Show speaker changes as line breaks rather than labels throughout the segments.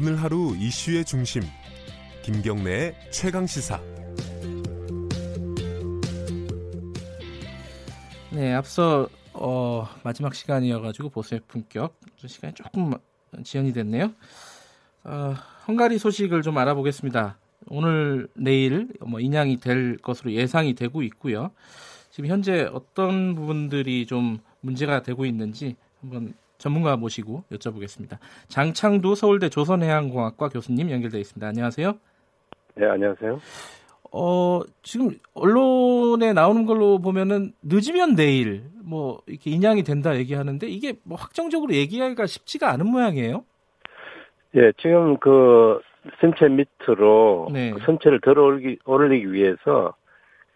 오늘 하루 이슈의 중심 김경래의 최강 시사.
네, 앞서 어, 마지막 시간이어가지고 보수의 품격 시간이 조금 지연이 됐네요. 어, 헝가리 소식을 좀 알아보겠습니다. 오늘 내일 뭐 인양이 될 것으로 예상이 되고 있고요. 지금 현재 어떤 부분들이 좀 문제가 되고 있는지 한번 전문가 모시고 여쭤보겠습니다. 장창두 서울대 조선해양공학과 교수님 연결되어 있습니다. 안녕하세요.
네, 안녕하세요.
어, 지금 언론에 나오는 걸로 보면은 늦으면 내일 뭐 이렇게 인양이 된다 얘기하는데 이게 뭐 확정적으로 얘기하기가 쉽지가 않은 모양이에요.
예, 지금 그 선체 밑으로
네.
그 선체를 들어 올리기 위해서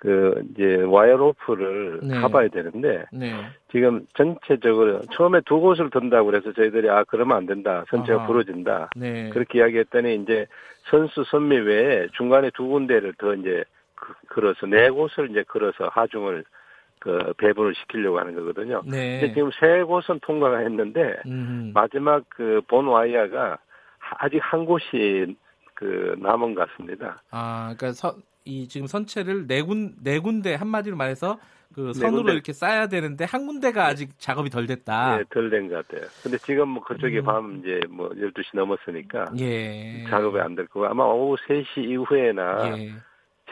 그 이제 와이어 로프를
네.
가봐야 되는데
네.
지금 전체적으로 처음에 두 곳을 든다고 그래서 저희들이 아 그러면 안 된다 선체가
아하.
부러진다
네.
그렇게 이야기했더니 이제 선수 선미 외에 중간에 두 군데를 더 이제 그- 걸어서 네 곳을 이제 걸어서 하중을 그 배분을 시키려고 하는 거거든요. 근데
네.
지금 세 곳은 통과가 했는데
음.
마지막 그 본 와이어가 아직 한 곳이 그 남은 것 같습니다.
아, 그러니까 서, 이 지금 선체를 네 군, 네 군데 한마디로 말해서
그네
선으로
군데.
이렇게 쌓아야 되는데 한 군데가 아직 작업이 덜 됐다.
예, 덜된 것 같아요. 근데 지금 뭐 그쪽이
음.
밤 이제 뭐 12시 넘었으니까
예.
작업이 안 될 거고 아마 오후 3시 이후에나
예.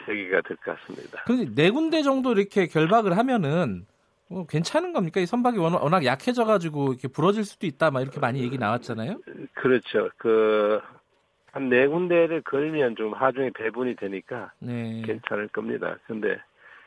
제기가 될 것 같습니다.
그런데 네 군데 정도 이렇게 결박을 하면은 뭐 괜찮은 겁니까? 이 선박이 워낙, 워낙 약해져 가지고 이렇게 부러질 수도 있다, 막 이렇게 많이 얘기 나왔잖아요.
그렇죠. 그, 한 네 군데를 걸면 좀 하중이 배분이 되니까
네.
괜찮을 겁니다. 근데,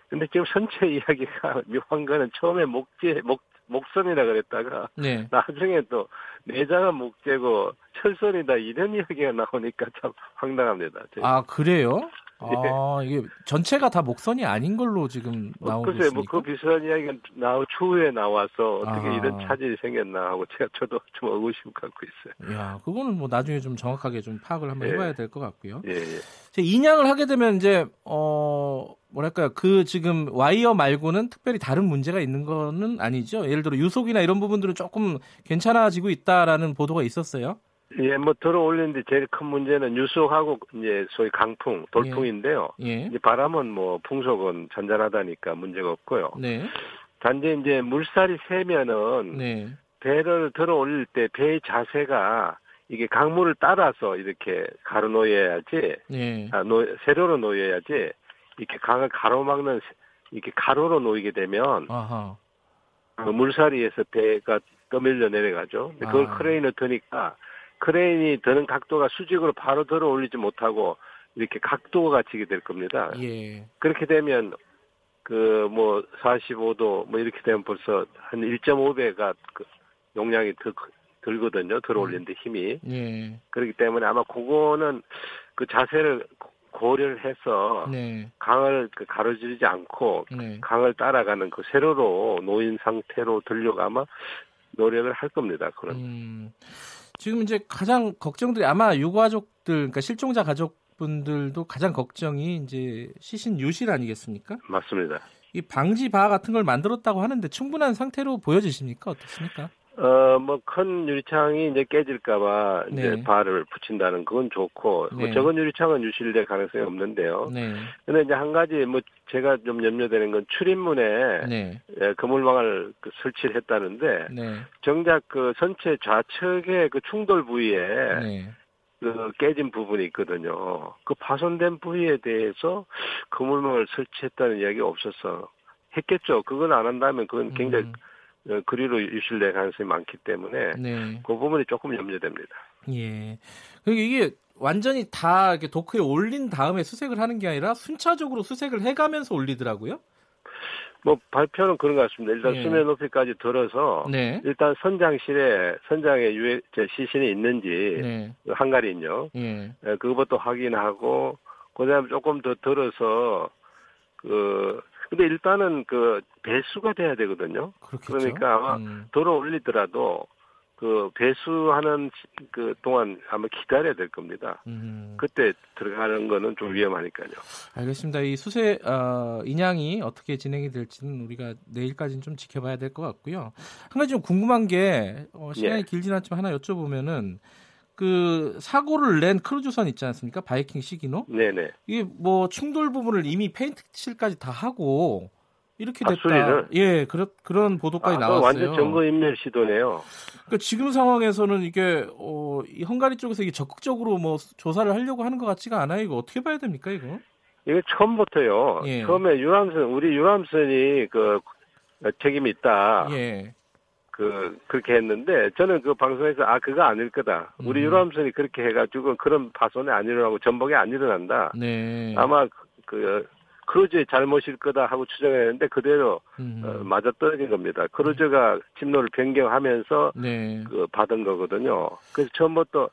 근데 지금 선체 이야기가 묘한 거는 처음에 목재, 목, 목선이라 그랬다가
네.
나중에 또 내장은 목재고 철선이다 이런 이야기가 나오니까 참 황당합니다.
아 그래요? 아 이게 전체가 다 목선이 아닌 걸로 지금
뭐,
나오고
글쎄, 뭐,
있습니까?
그 비슷한 이야기가 나오, 추후에 나와서 어떻게
아하.
이런 차질이 생겼나 하고 제가 저도 좀 의구심 갖고 있어요.
야, 그거는 뭐 나중에 좀 정확하게 좀 파악을 한번
예.
해봐야 될 것 같고요.
예, 예.
이제 인양을 하게 되면 이제 어 뭐랄까요 그 지금 와이어 말고는 특별히 다른 문제가 있는 거는 아니죠. 예를 들어 유속이나 이런 부분들은 조금 괜찮아지고 있다라는 보도가 있었어요.
예, 뭐 들어 올리는데 제일 큰 문제는 유속하고 이제 소위 강풍, 돌풍인데요.
예.
이제 바람은 뭐 풍속은 잔잔하다니까 문제가 없고요.
네.
단지 이제 물살이 세면은
네.
배를 들어 올릴 때 배의 자세가 이게 강물을 따라서 이렇게 가로 놓여야지,
네.
아, 놓, 세로로 놓여야지 이렇게 강을 가로막는 세- 이렇게 가로로 놓이게 되면
아하.
그 물살이에서 배가 떠밀려 내려가죠. 근데 그걸
아.
크레인을 드니까 크레인이 드는 각도가 수직으로 바로 들어 올리지 못하고 이렇게 각도가 지게 될 겁니다.
예.
그렇게 되면 그 뭐 45도 뭐 이렇게 되면 벌써 한 1.5배가 그 용량이 더 크- 들거든요. 들어 올리는데 힘이.
예.
그렇기 때문에 아마 그거는 그 자세를 고- 고려를 해서
네.
강을 그 가로지르지 않고
네.
강을 따라가는 그 세로로 놓인 상태로 들려고 아마 노력을 할 겁니다. 그런.
음. 지금 이제 가장 걱정들이 아마 유가족들 그러니까 실종자 가족분들도 가장 걱정이 이제 시신 유실 아니겠습니까?
맞습니다.
이 방지 바 같은 걸 만들었다고 하는데 충분한 상태로 보여지십니까? 어떻습니까?
어, 뭐, 큰 유리창이 이제 깨질까봐 이제
네.
발을 붙인다는 그건 좋고, 뭐
네.
적은 유리창은 유실될 가능성이 없는데요.
네.
근데 이제 한 가지 뭐 제가 좀 염려되는 건 출입문에
네.
예, 그물망을 그 설치를 했다는데,
네.
정작 그 선체 좌측의 그 충돌 부위에
네.
그 깨진 부분이 있거든요. 그 파손된 부위에 대해서 그물망을 설치했다는 이야기가 없었어. 했겠죠. 그건 안 한다면 그건 굉장히
음,
어, 그리로 유실될 가능성이 많기 때문에
네.
그 부분이 조금 염려됩니다.
예. 그리고 이게 완전히 다 이렇게 도크에 올린 다음에 수색을 하는 게 아니라 순차적으로 수색을 해가면서 올리더라고요.
뭐 발표는 그런 것 같습니다. 일단
예.
수면 높이까지 들어서
네.
일단 선장실에 선장에 유해 저 시신이 있는지
네.
그 한가리인요.
예.
예, 그것부터 확인하고 그다음에 조금 더 들어서 그 근데 일단은 그 배수가 돼야 되거든요.
그렇겠죠.
그러니까 아마
음,
들어 올리더라도 그 배수하는 시- 그 동안 아마 기다려야 될 겁니다.
음.
그때 들어가는 거는 좀 위험하니까요.
알겠습니다. 이 수세 어, 인양이 어떻게 진행이 될지는 우리가 내일까지는 좀 지켜봐야 될 것 같고요. 한 가지 좀 궁금한 게 어, 시간이
예.
길진 않지만 하나 여쭤보면은 그 사고를 낸 크루즈선 있지 않습니까? 바이킹 시긴호.
네네.
이게 뭐 충돌 부분을 이미 페인트 칠까지 다 하고 이렇게
아,
됐다.
수리를?
예, 그런 그런 보도까지
아,
나왔어요.
완전 증거 인멸 시도네요.
그러니까 지금 상황에서는 이게 어, 이 헝가리 쪽에서 이게 적극적으로 뭐 조사를 하려고 하는 것 같지가 않아요. 이거 어떻게 봐야 됩니까, 이거?
이게 처음부터요.
예.
처음에 유람선 우리 유람선이 그 책임이 있다.
예.
그 그렇게 했는데 저는 그 방송에서 아 그거 아닐 거다. 우리
음.
유람선이 그렇게 해가지고 그런 파손이 안 일어나고 전복이 안 일어난다.
네.
아마 그 크루즈의 잘못일 거다 하고 추정했는데 그대로
음.
어, 맞아 떨어진 겁니다. 크루즈가 침로를 변경하면서
네.
그 받은 거거든요. 그래서 처음부터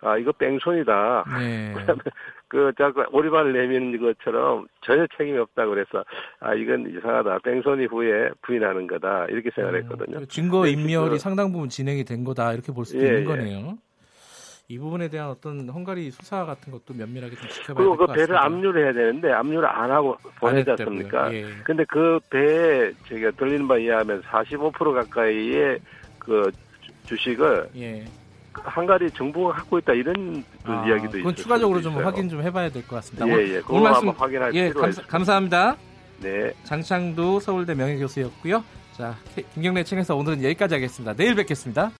아 이거 뺑소니다.
네.
그 자꾸 오리발을 내미는 것처럼 전혀 책임이 없다 그래서 아 이건 이상하다. 뺑소니 후에 부인하는 거다 이렇게 생각했거든요.
그 증거
근데
인멸이
그-
상당 부분 진행이 된 거다 이렇게 볼 수도
예,
있는
예.
거네요. 이 부분에 대한 어떤 헝가리 수사 같은 것도 면밀하게 좀 지켜봐야
그리고
될그것
배를
같습니다.
압류를 해야 되는데 압류를 안 하고 보내지. 않습니까?
예.
근데 그 배에 제가 들리는 바에 의하면 45% 가까이의 그 주- 주식을
예.
한가리 정부가 갖고 있다 이런 그
아,
이야기도
그건
있어요.
추가적으로 좀 확인 좀 해봐야 될 것 같습니다.
예,
오늘-
예.
오늘 말씀
확인할
예, 감사. 감사합니다.
네.
장창두 서울대 명예교수였고요. 자, 김경래 측에서 오늘은 여기까지 하겠습니다. 내일 뵙겠습니다.